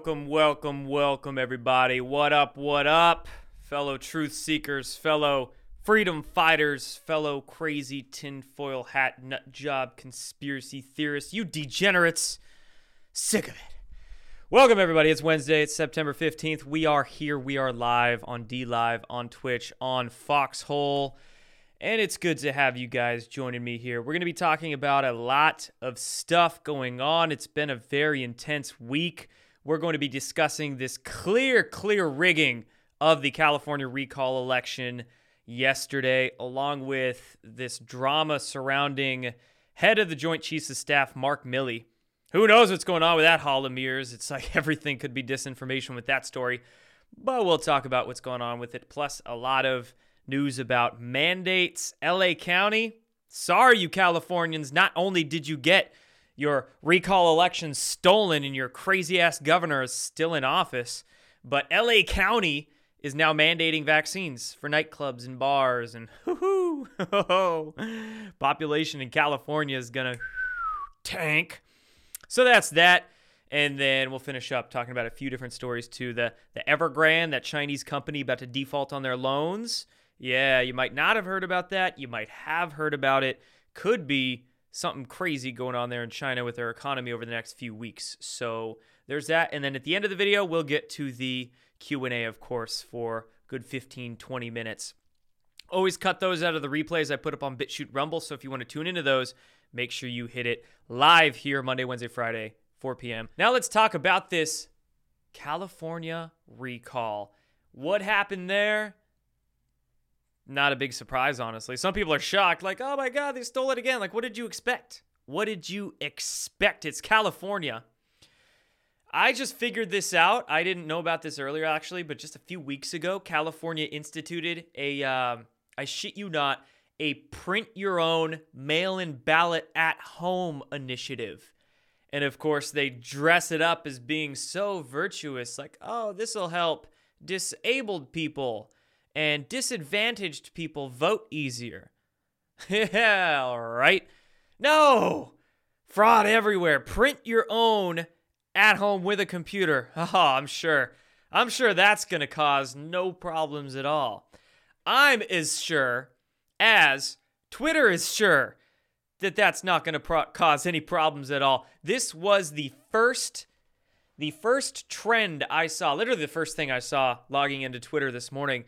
welcome, welcome, welcome, everybody. What up, what up, fellow truth seekers, fellow freedom fighters, fellow crazy tinfoil hat nut job conspiracy theorists, you degenerates. Sick of it. Welcome, everybody. It's Wednesday. It's September 15th. We are here. We are live on DLive, on Twitch, on Foxhole. And it's good to have you guys joining me here. We're going to be talking about a lot of stuff going on. It's been a very intense week. We're going to be discussing this clear, clear rigging of the California recall election yesterday, along with this drama surrounding head of the Joint Chiefs of Staff, Mark Milley. Who knows what's going on with that Hall of Mirrors? It's like everything could be disinformation with that story. But we'll talk about what's going on with it, plus a lot of news about mandates. LA County, sorry, you Californians, not only did you get your recall election stolen and your crazy ass governor is still in office, but LA County is now mandating vaccines for nightclubs and bars and hoo hoo. population in California is going to tank. So that's that. And then we'll finish up talking about a few different stories too. The the Evergrande, that Chinese company about to default on their loans. Yeah, you might not have heard about that. You might have heard about it. Could be something crazy going on there in China with their economy over the next few weeks. So there's that. And then at the end of the video, we'll get to the Q&A, of course, for good 15, 20 minutes. Always cut those out of the replays I put up on BitChute Rumble. So if you want to tune into those, make sure you hit it live here Monday, Wednesday, Friday, 4 p.m. Now let's talk about this California recall. What happened there? Not a big surprise, honestly. Some people are shocked, like, oh my God, they stole it again. Like, what did you expect? What did you expect? It's California. I just figured this out. I didn't know about this earlier, actually, but just a few weeks ago, California instituted a, uh, I shit you not, a print your own mail in ballot at home initiative. And of course, they dress it up as being so virtuous, like, oh, this will help disabled people and disadvantaged people vote easier. yeah, all right. No! Fraud everywhere. Print your own at home with a computer. Oh, I'm sure. I'm sure that's going to cause no problems at all. I'm as sure as Twitter is sure that that's not going to pro- cause any problems at all. This was the first the first trend I saw, literally the first thing I saw logging into Twitter this morning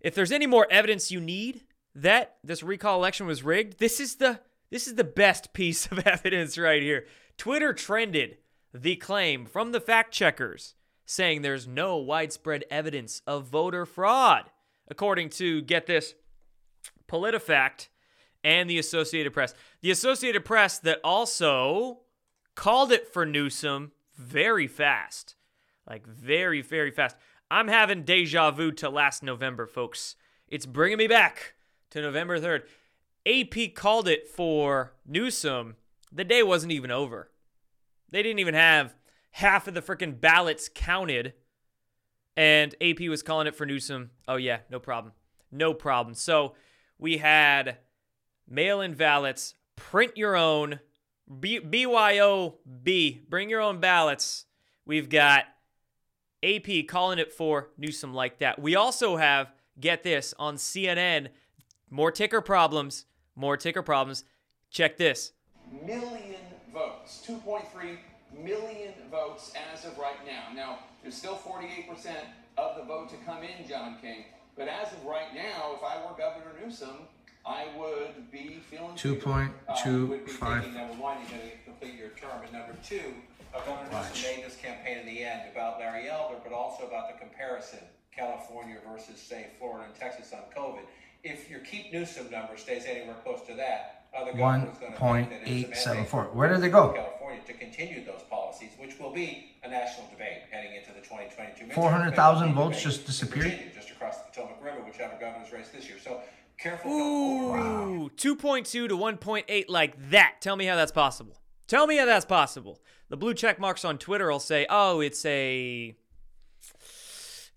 if there's any more evidence you need that this recall election was rigged, this is the this is the best piece of evidence right here. Twitter trended the claim from the fact checkers saying there's no widespread evidence of voter fraud, according to get this PolitiFact and the Associated Press. The Associated Press that also called it for Newsom very fast. Like very very fast. I'm having deja vu to last November, folks. It's bringing me back to November 3rd. AP called it for Newsom. The day wasn't even over. They didn't even have half of the freaking ballots counted. And AP was calling it for Newsom. Oh, yeah, no problem. No problem. So we had mail in ballots, print your own, B- BYOB, bring your own ballots. We've got AP calling it for Newsom like that. We also have, get this, on CNN, more ticker problems, more ticker problems. Check this. Million votes, 2.3 million votes as of right now. Now, there's still 48% of the vote to come in, John King. But as of right now, if I were Governor Newsom, I would be feeling 2.25. Uh, would be thinking, number one, you're going to complete your term, and number two, Governor Newsom made this campaign in the end about Larry Elder, but also about the comparison California versus, say, Florida and Texas on COVID. If your keep Newsom number stays anywhere close to that, other governors going to think that it's a mandate Where did they go? California to continue those policies, which will be a national debate heading into the 2022. 400,000 votes just disappeared? Virginia, just across the Potomac River, whichever governor's race this year. So careful. Ooh, 2.2 to 1.8 like that. Tell me how that's possible. Tell me how that's possible. The blue check marks on Twitter will say, "Oh, it's a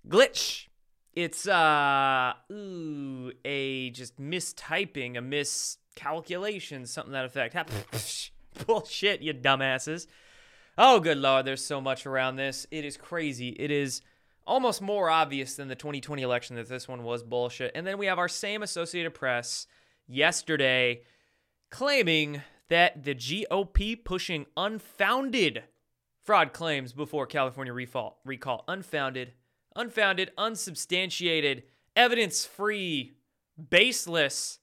glitch. It's uh ooh, a just mistyping, a miscalculation, something that effect." Bullshit, you dumbasses. Oh, good lord, there's so much around this. It is crazy. It is almost more obvious than the 2020 election that this one was bullshit. And then we have our same Associated Press yesterday claiming that the GOP pushing unfounded fraud claims before California recall, recall unfounded, unfounded, unsubstantiated, evidence-free, baseless.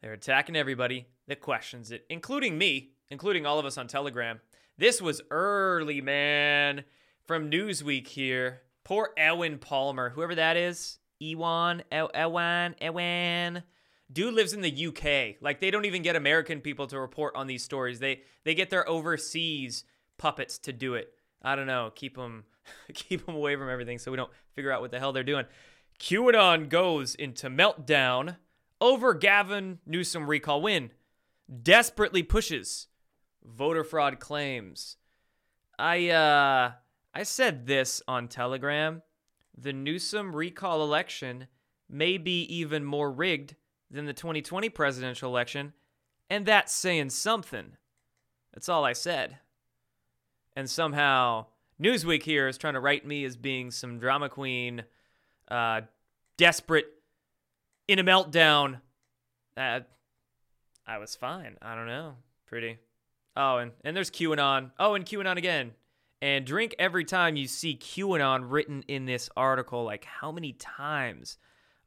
They're attacking everybody that questions it, including me, including all of us on Telegram. This was early, man from Newsweek here. Poor Ewan Palmer, whoever that is. Ewan, Ewan, Ewan. Dude lives in the UK. Like they don't even get American people to report on these stories. They they get their overseas puppets to do it. I don't know. Keep them keep them away from everything so we don't figure out what the hell they're doing. QAnon goes into meltdown over Gavin Newsom recall win. Desperately pushes voter fraud claims. I uh I said this on Telegram. The Newsom recall election may be even more rigged than the 2020 presidential election, and that's saying something. That's all I said. And somehow, Newsweek here is trying to write me as being some drama queen, uh, desperate, in a meltdown. Uh, I was fine. I don't know. Pretty. Oh, and, and there's QAnon. Oh, and QAnon again and drink every time you see QAnon written in this article. Like, how many times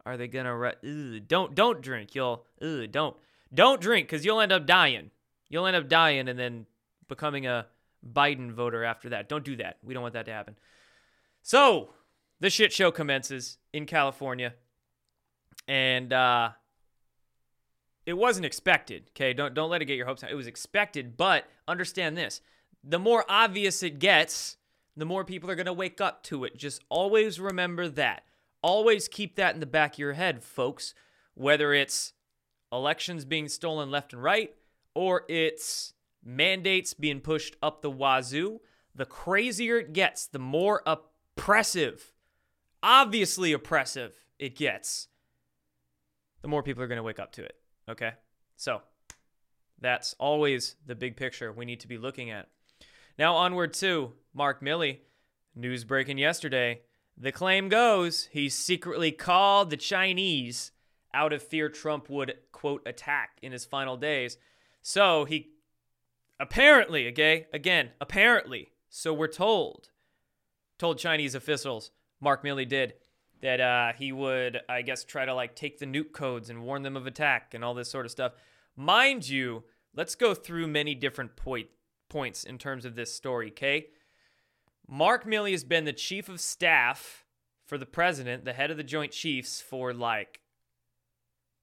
are they gonna? Re- don't don't drink. You'll ugh, don't don't drink because you'll end up dying. You'll end up dying and then becoming a Biden voter after that. Don't do that. We don't want that to happen. So the shit show commences in California, and uh, it wasn't expected. Okay, don't don't let it get your hopes up. It was expected, but understand this: the more obvious it gets, the more people are going to wake up to it. Just always remember that. Always keep that in the back of your head, folks. Whether it's elections being stolen left and right, or it's mandates being pushed up the wazoo, the crazier it gets, the more oppressive, obviously oppressive it gets, the more people are going to wake up to it. Okay? So that's always the big picture we need to be looking at. Now, onward to Mark Milley. News breaking yesterday. The claim goes he secretly called the Chinese out of fear Trump would, quote, attack in his final days. So he apparently, okay, again, apparently, so we're told, told Chinese officials, Mark Milley did, that uh, he would, I guess, try to like take the nuke codes and warn them of attack and all this sort of stuff. Mind you, let's go through many different point, points in terms of this story, okay? Mark Milley has been the chief of staff for the president, the head of the Joint Chiefs, for like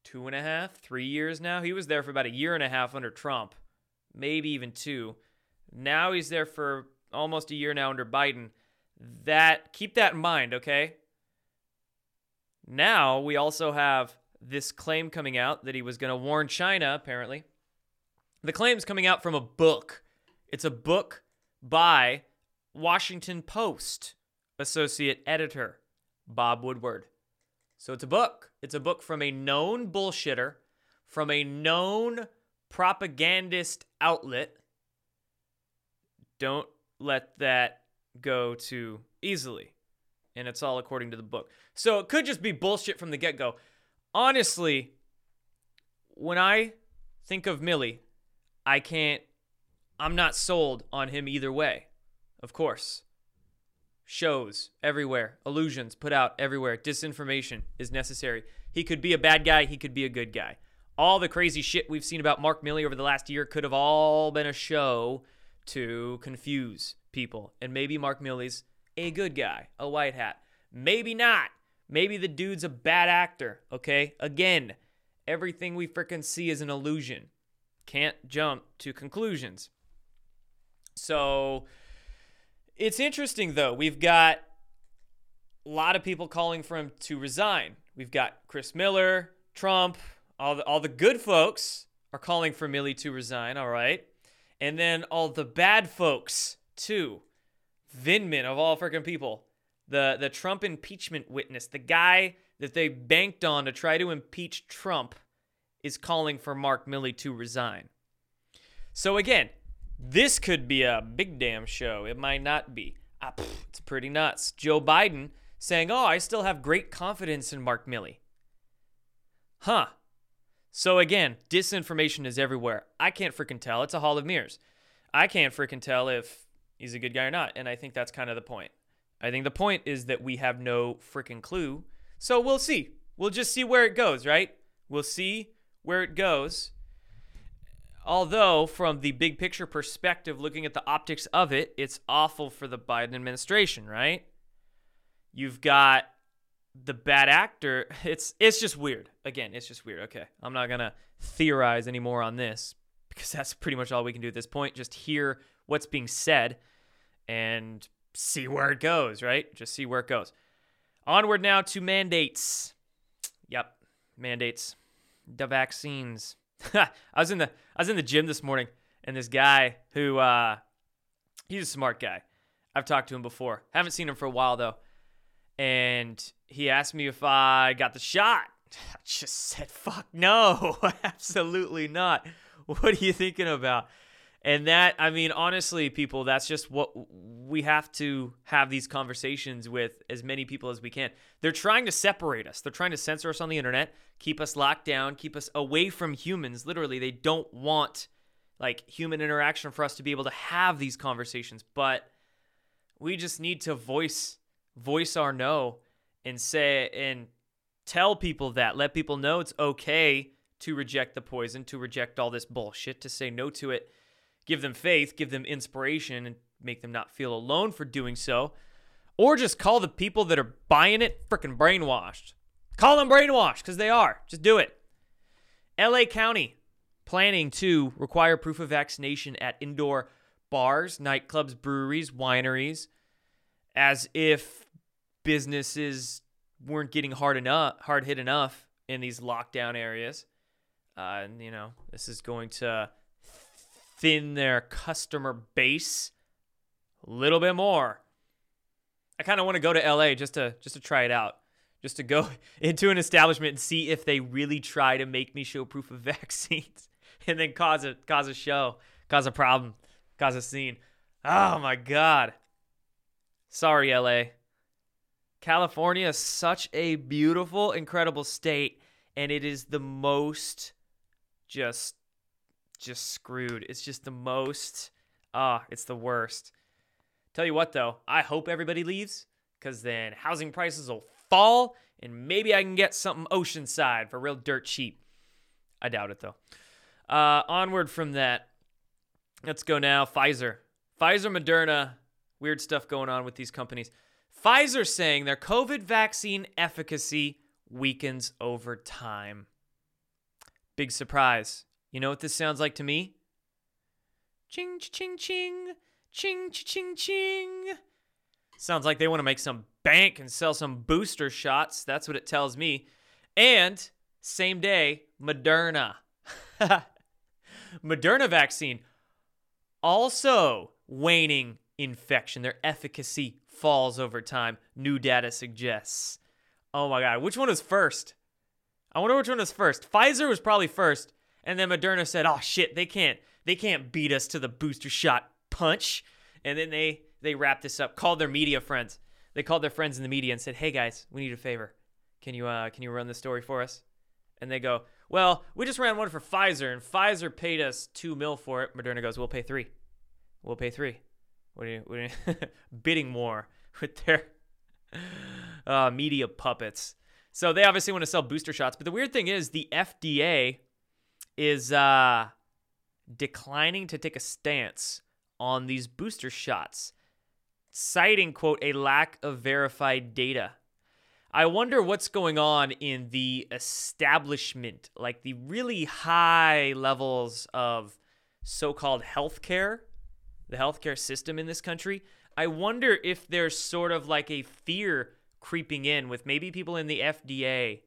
two and a half, three years now. He was there for about a year and a half under Trump, maybe even two. Now he's there for almost a year now under Biden. That keep that in mind, okay? Now we also have this claim coming out that he was going to warn China, apparently. The claim's coming out from a book it's a book by Washington Post associate editor Bob Woodward. So it's a book. It's a book from a known bullshitter, from a known propagandist outlet. Don't let that go too easily. And it's all according to the book. So it could just be bullshit from the get go. Honestly, when I think of Milley, I can't I'm not sold on him either way. Of course. Shows everywhere, illusions put out everywhere, disinformation is necessary. He could be a bad guy, he could be a good guy. All the crazy shit we've seen about Mark Milley over the last year could have all been a show to confuse people. And maybe Mark Milley's a good guy, a white hat. Maybe not. Maybe the dude's a bad actor, okay? Again, everything we fricking see is an illusion. Can't jump to conclusions. So it's interesting, though. We've got a lot of people calling for him to resign. We've got Chris Miller, Trump, all the, all the good folks are calling for Milley to resign, all right? And then all the bad folks, too. Vindman, of all freaking people, the, the Trump impeachment witness, the guy that they banked on to try to impeach Trump, is calling for Mark Milley to resign. So again, This could be a big damn show. It might not be. Ah, pff, it's pretty nuts. Joe Biden saying, "Oh, I still have great confidence in Mark Milley." Huh. So again, disinformation is everywhere. I can't freaking tell. It's a hall of mirrors. I can't freaking tell if he's a good guy or not, and I think that's kind of the point. I think the point is that we have no freaking clue. So we'll see. We'll just see where it goes, right? We'll see where it goes. Although, from the big picture perspective, looking at the optics of it, it's awful for the Biden administration, right? You've got the bad actor. It's it's just weird. Again, it's just weird. Okay, I'm not gonna theorize anymore on this because that's pretty much all we can do at this point. Just hear what's being said and see where it goes. Right? Just see where it goes. Onward now to mandates. Yep, mandates. The vaccines. I was in the I was in the gym this morning, and this guy who uh, he's a smart guy. I've talked to him before. Haven't seen him for a while though, and he asked me if I got the shot. I just said, "Fuck no, absolutely not." What are you thinking about? And that, I mean, honestly, people, that's just what we have to have these conversations with as many people as we can. They're trying to separate us, they're trying to censor us on the internet, keep us locked down, keep us away from humans. Literally, they don't want like human interaction for us to be able to have these conversations, but we just need to voice voice our no and say and tell people that let people know it's okay to reject the poison to reject all this bullshit to say no to it give them faith, give them inspiration, and make them not feel alone for doing so. Or just call the people that are buying it freaking brainwashed. Call them brainwashed because they are. Just do it. LA County planning to require proof of vaccination at indoor bars, nightclubs, breweries, wineries, as if businesses weren't getting hard enough, hard hit enough in these lockdown areas. Uh, and you know, this is going to thin their customer base a little bit more. I kind of want to go to LA just to just to try it out. Just to go into an establishment and see if they really try to make me show proof of vaccines and then cause a cause a show, cause a problem, cause a scene. Oh my god. Sorry LA. California is such a beautiful, incredible state and it is the most just just screwed. It's just the most. Ah, it's the worst. Tell you what, though, I hope everybody leaves because then housing prices will fall and maybe I can get something oceanside for real dirt cheap. I doubt it, though. Uh, onward from that, let's go now. Pfizer. Pfizer, Moderna, weird stuff going on with these companies. Pfizer saying their COVID vaccine efficacy weakens over time. Big surprise. You know what this sounds like to me? Ching, ching, ching, ching, ching, ching. Ching. Sounds like they want to make some bank and sell some booster shots. That's what it tells me. And same day, Moderna. Moderna vaccine also waning infection. Their efficacy falls over time, new data suggests. Oh my God. Which one was first? I wonder which one was first. Pfizer was probably first. And then Moderna said, "Oh shit, they can't they can't beat us to the booster shot punch." And then they they wrapped this up, called their media friends. They called their friends in the media and said, "Hey guys, we need a favor. Can you uh can you run the story for us?" And they go, "Well, we just ran one for Pfizer, and Pfizer paid us two mil for it." Moderna goes, "We'll pay three. We'll pay three. What are you, what are you bidding war with their uh, media puppets?" So they obviously want to sell booster shots, but the weird thing is the FDA is uh, declining to take a stance on these booster shots, citing, quote, a lack of verified data. I wonder what's going on in the establishment, like the really high levels of so called healthcare, the healthcare system in this country. I wonder if there's sort of like a fear creeping in with maybe people in the FDA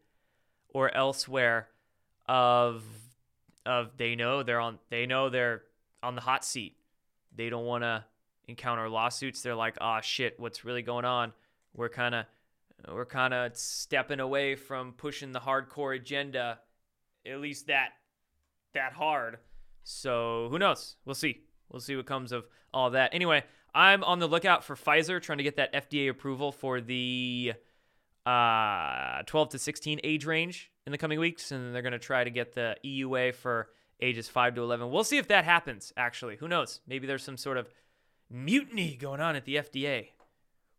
or elsewhere of of they know they're on they know they're on the hot seat. They don't want to encounter lawsuits. They're like, "Ah, oh, shit, what's really going on? We're kind of we're kind of stepping away from pushing the hardcore agenda, at least that that hard." So, who knows? We'll see. we'll see what comes of all that. Anyway, I'm on the lookout for Pfizer trying to get that FDA approval for the uh, 12 to 16 age range in the coming weeks, and they're going to try to get the EUA for ages 5 to 11. We'll see if that happens, actually. Who knows? Maybe there's some sort of mutiny going on at the FDA.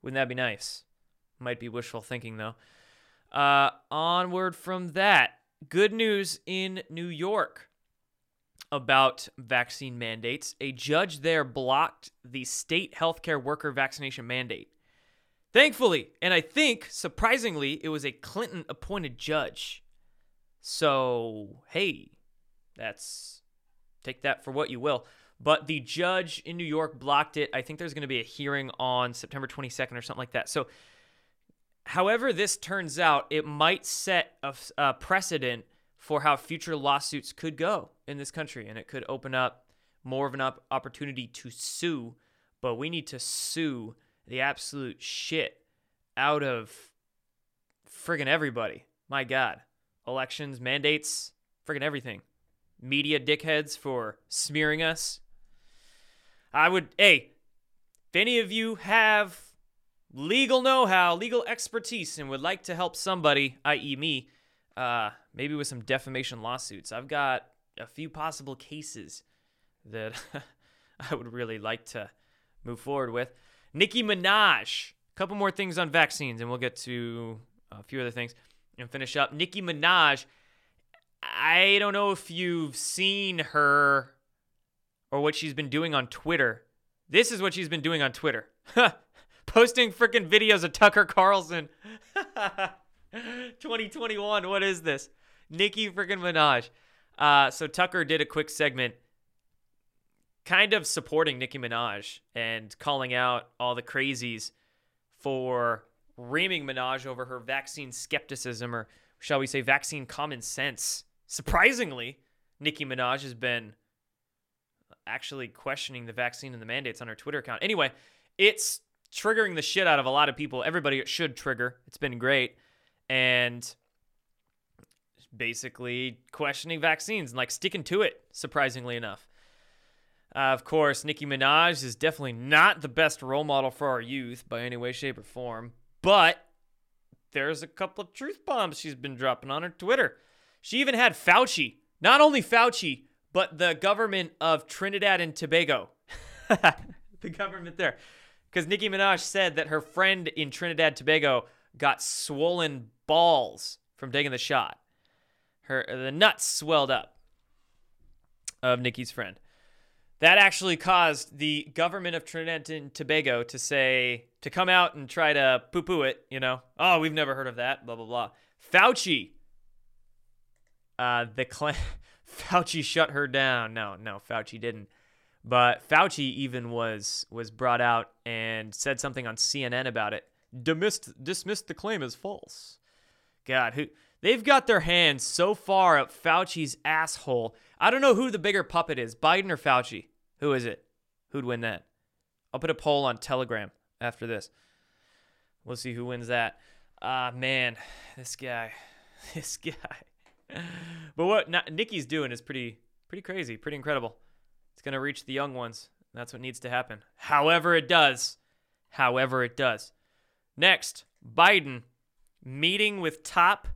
Wouldn't that be nice? Might be wishful thinking, though. Uh, onward from that, good news in New York about vaccine mandates. A judge there blocked the state healthcare worker vaccination mandate. Thankfully, and I think surprisingly, it was a Clinton appointed judge. So, hey, that's take that for what you will. But the judge in New York blocked it. I think there's going to be a hearing on September 22nd or something like that. So, however this turns out, it might set a, a precedent for how future lawsuits could go in this country, and it could open up more of an op- opportunity to sue. But we need to sue the absolute shit out of friggin' everybody. My God. Elections, mandates, friggin' everything. Media dickheads for smearing us. I would, hey, if any of you have legal know how, legal expertise, and would like to help somebody, i.e., me, uh, maybe with some defamation lawsuits, I've got a few possible cases that I would really like to move forward with. Nicki Minaj. A couple more things on vaccines, and we'll get to a few other things and finish up. Nicki Minaj. I don't know if you've seen her or what she's been doing on Twitter. This is what she's been doing on Twitter. Posting freaking videos of Tucker Carlson. 2021. What is this? Nicki freaking Minaj. Uh, so Tucker did a quick segment kind of supporting Nicki Minaj and calling out all the crazies for reaming Minaj over her vaccine skepticism, or shall we say, vaccine common sense. Surprisingly, Nicki Minaj has been actually questioning the vaccine and the mandates on her Twitter account. Anyway, it's triggering the shit out of a lot of people. Everybody it should trigger. It's been great. And basically questioning vaccines and like sticking to it, surprisingly enough. Uh, of course, Nicki Minaj is definitely not the best role model for our youth by any way, shape, or form. But there's a couple of truth bombs she's been dropping on her Twitter. She even had Fauci, not only Fauci, but the government of Trinidad and Tobago. the government there. Because Nicki Minaj said that her friend in Trinidad Tobago got swollen balls from taking the shot. Her the nuts swelled up of Nicki's friend. That actually caused the government of Trinidad and Tobago to say, to come out and try to poo poo it, you know, oh, we've never heard of that, blah, blah, blah. Fauci, uh, the cl- Fauci shut her down. No, no, Fauci didn't. But Fauci even was was brought out and said something on CNN about it. Dismissed dismissed the claim as false. God, who they've got their hands so far up Fauci's asshole I don't know who the bigger puppet is, Biden or Fauci. Who is it? Who'd win that? I'll put a poll on Telegram after this. We'll see who wins that. Ah, uh, man, this guy, this guy. but what not, Nicki's doing is pretty, pretty crazy, pretty incredible. It's gonna reach the young ones. That's what needs to happen. However, it does. However, it does. Next, Biden meeting with top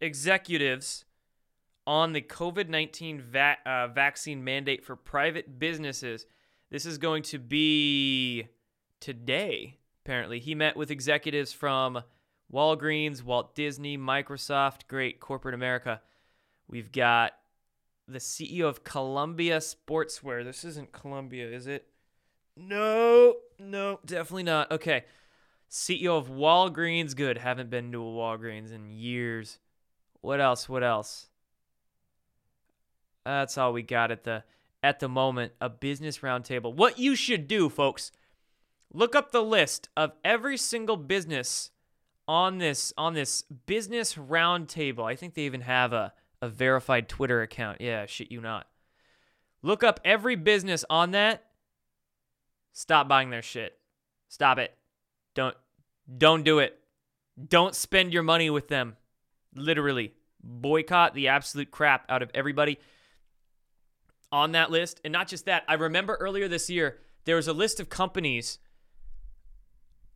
executives on the COVID 19 va- uh, vaccine mandate for private businesses. This is going to be today, apparently. He met with executives from Walgreens, Walt Disney, Microsoft, great corporate America. We've got the CEO of Columbia Sportswear. This isn't Columbia, is it? No, no, definitely not. Okay. CEO of Walgreens. Good. Haven't been to a Walgreens in years. What else? What else? That's all we got at the at the moment. A business roundtable. What you should do, folks, look up the list of every single business on this on this business roundtable. I think they even have a a verified Twitter account. Yeah, shit you not. Look up every business on that. Stop buying their shit. Stop it. Don't don't do it. Don't spend your money with them. Literally. Boycott the absolute crap out of everybody on that list. And not just that, I remember earlier this year, there was a list of companies.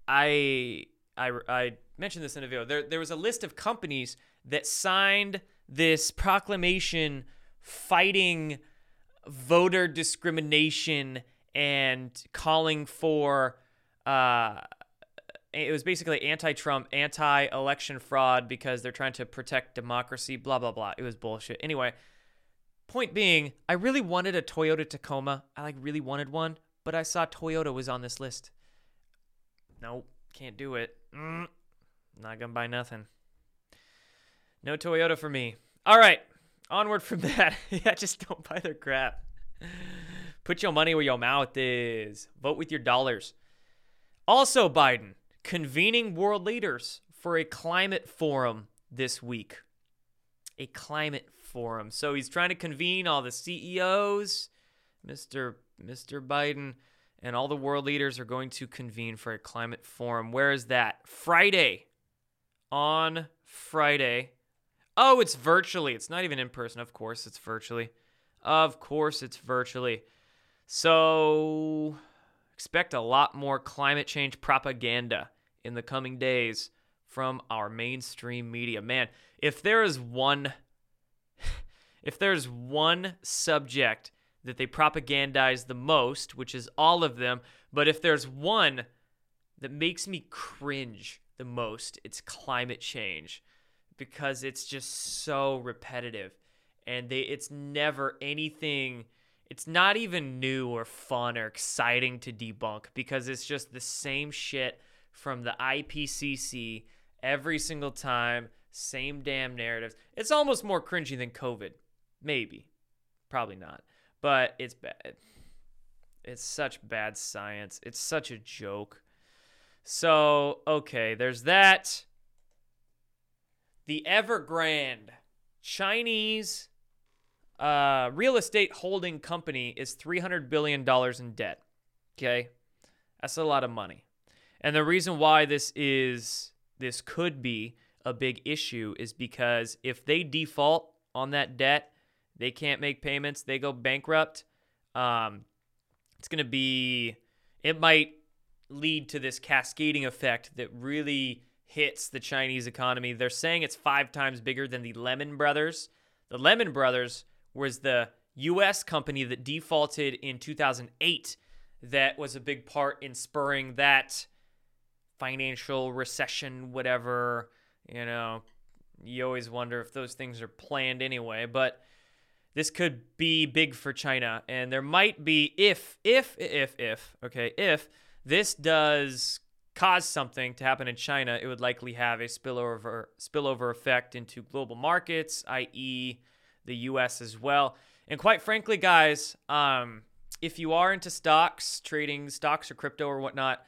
I, I, I mentioned this in a video. There, there was a list of companies that signed this proclamation fighting voter discrimination and calling for uh, it was basically anti-Trump, anti-election fraud because they're trying to protect democracy, blah blah blah. It was bullshit. Anyway, point being, I really wanted a Toyota Tacoma. I like really wanted one, but I saw Toyota was on this list. Nope, can't do it. Mm, not gonna buy nothing. No Toyota for me. All right, onward from that. yeah, just don't buy their crap. Put your money where your mouth is. Vote with your dollars. Also, Biden convening world leaders for a climate forum this week. A climate forum. So he's trying to convene all the CEOs, Mr. Mr. Biden, and all the world leaders are going to convene for a climate forum. Where is that? Friday. On Friday. Oh, it's virtually. It's not even in person. Of course, it's virtually. Of course, it's virtually. So expect a lot more climate change propaganda in the coming days from our mainstream media. Man, if there is one if there's one subject that they propagandize the most, which is all of them, but if there's one that makes me cringe the most, it's climate change because it's just so repetitive and they it's never anything it's not even new or fun or exciting to debunk because it's just the same shit from the IPCC every single time, same damn narratives. It's almost more cringy than COVID. Maybe. Probably not. But it's bad. It's such bad science. It's such a joke. So, okay, there's that. The Evergrande Chinese uh, real estate holding company is $300 billion in debt. Okay? That's a lot of money. And the reason why this is this could be a big issue is because if they default on that debt, they can't make payments, they go bankrupt. Um, it's going to be, it might lead to this cascading effect that really hits the Chinese economy. They're saying it's five times bigger than the Lehman Brothers. The Lehman Brothers was the U.S. company that defaulted in 2008 that was a big part in spurring that financial recession, whatever. You know, you always wonder if those things are planned anyway. But this could be big for China, and there might be if if if if okay if this does cause something to happen in China, it would likely have a spillover spillover effect into global markets, i.e., the U.S. as well. And quite frankly, guys, um, if you are into stocks, trading stocks or crypto or whatnot,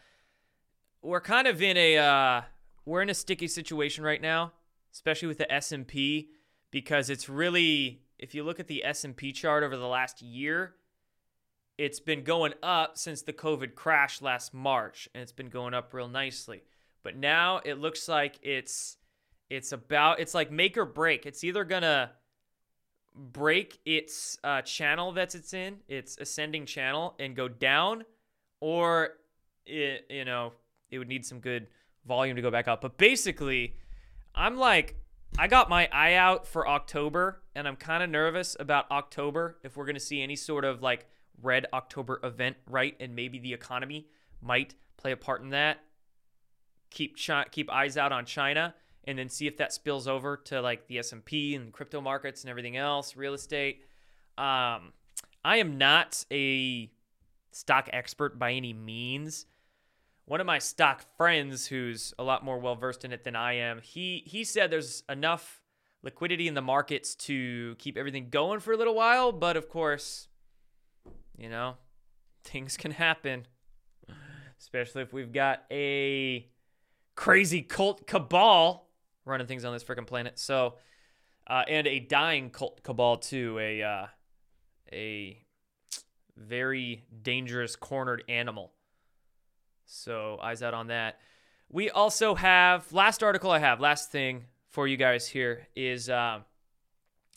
we're kind of in a uh, we're in a sticky situation right now, especially with the S&P because it's really if you look at the S&P chart over the last year, it's been going up since the COVID crash last March and it's been going up real nicely. But now it looks like it's it's about it's like make or break. It's either going to break its uh, channel that it's in, its ascending channel and go down or it, you know, it would need some good volume to go back up. But basically, I'm like, I got my eye out for October, and I'm kind of nervous about October if we're going to see any sort of like red October event, right? And maybe the economy might play a part in that. Keep chi- keep eyes out on China, and then see if that spills over to like the S and P and crypto markets and everything else, real estate. Um, I am not a stock expert by any means one of my stock friends who's a lot more well versed in it than I am, he he said there's enough liquidity in the markets to keep everything going for a little while, but of course, you know, things can happen. Especially if we've got a crazy cult cabal running things on this freaking planet. So, uh, and a dying cult cabal too, a uh, a very dangerous cornered animal. So eyes out on that. We also have last article I have, last thing for you guys here is uh,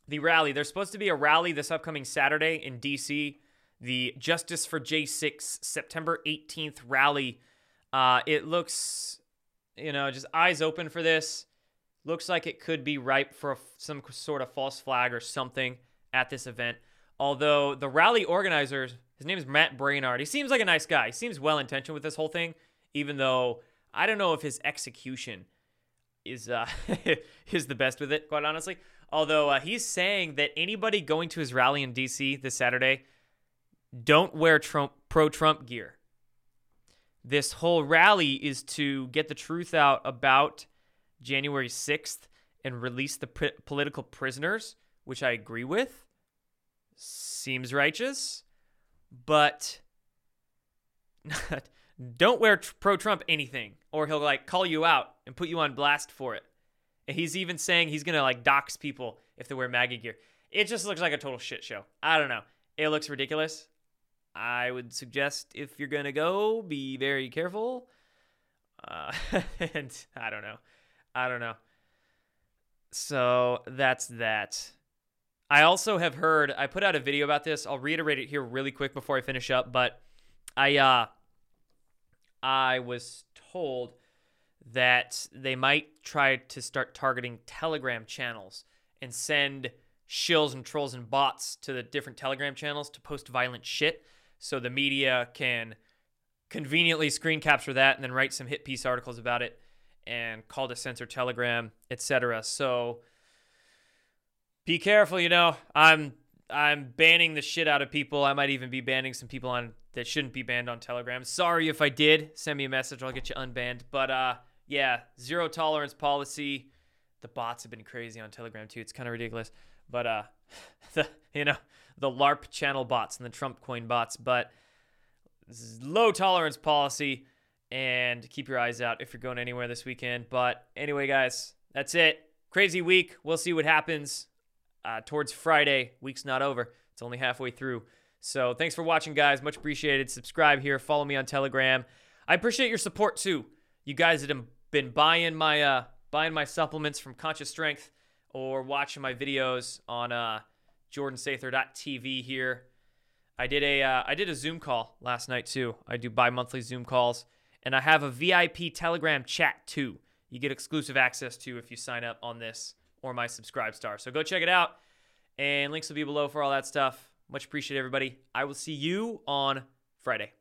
the rally. There's supposed to be a rally this upcoming Saturday in DC. The Justice for J6 September 18th rally. Uh, it looks, you know, just eyes open for this. Looks like it could be ripe for some sort of false flag or something at this event. Although the rally organizers, his name is Matt Braynard. He seems like a nice guy. He seems well intentioned with this whole thing, even though I don't know if his execution is uh, is the best with it, quite honestly. Although uh, he's saying that anybody going to his rally in DC this Saturday, don't wear Trump pro Trump gear. This whole rally is to get the truth out about January 6th and release the p- political prisoners, which I agree with. Seems righteous, but don't wear pro Trump anything, or he'll like call you out and put you on blast for it. And he's even saying he's gonna like dox people if they wear MAGA gear. It just looks like a total shit show. I don't know. It looks ridiculous. I would suggest if you're gonna go, be very careful. Uh, and I don't know. I don't know. So that's that. I also have heard. I put out a video about this. I'll reiterate it here really quick before I finish up. But I uh, I was told that they might try to start targeting Telegram channels and send shills and trolls and bots to the different Telegram channels to post violent shit so the media can conveniently screen capture that and then write some hit piece articles about it and call to censor Telegram, etc. So be careful, you know. I'm I'm banning the shit out of people. I might even be banning some people on that shouldn't be banned on Telegram. Sorry if I did. Send me a message. I'll get you unbanned. But uh, yeah, zero tolerance policy. The bots have been crazy on Telegram too. It's kind of ridiculous. But uh, the you know the LARP channel bots and the Trump coin bots. But low tolerance policy and keep your eyes out if you're going anywhere this weekend. But anyway, guys, that's it. Crazy week. We'll see what happens uh, towards Friday. Week's not over, it's only halfway through. So thanks for watching, guys. Much appreciated. Subscribe here. Follow me on Telegram. I appreciate your support too. You guys that have been buying my uh, buying my supplements from Conscious Strength or watching my videos on uh, JordanSather.tv here. I did a uh, I did a Zoom call last night too. I do bi-monthly Zoom calls and I have a VIP Telegram chat too. You get exclusive access to if you sign up on this or my SubscribeStar. So go check it out, and links will be below for all that stuff. Much appreciate everybody. I will see you on Friday.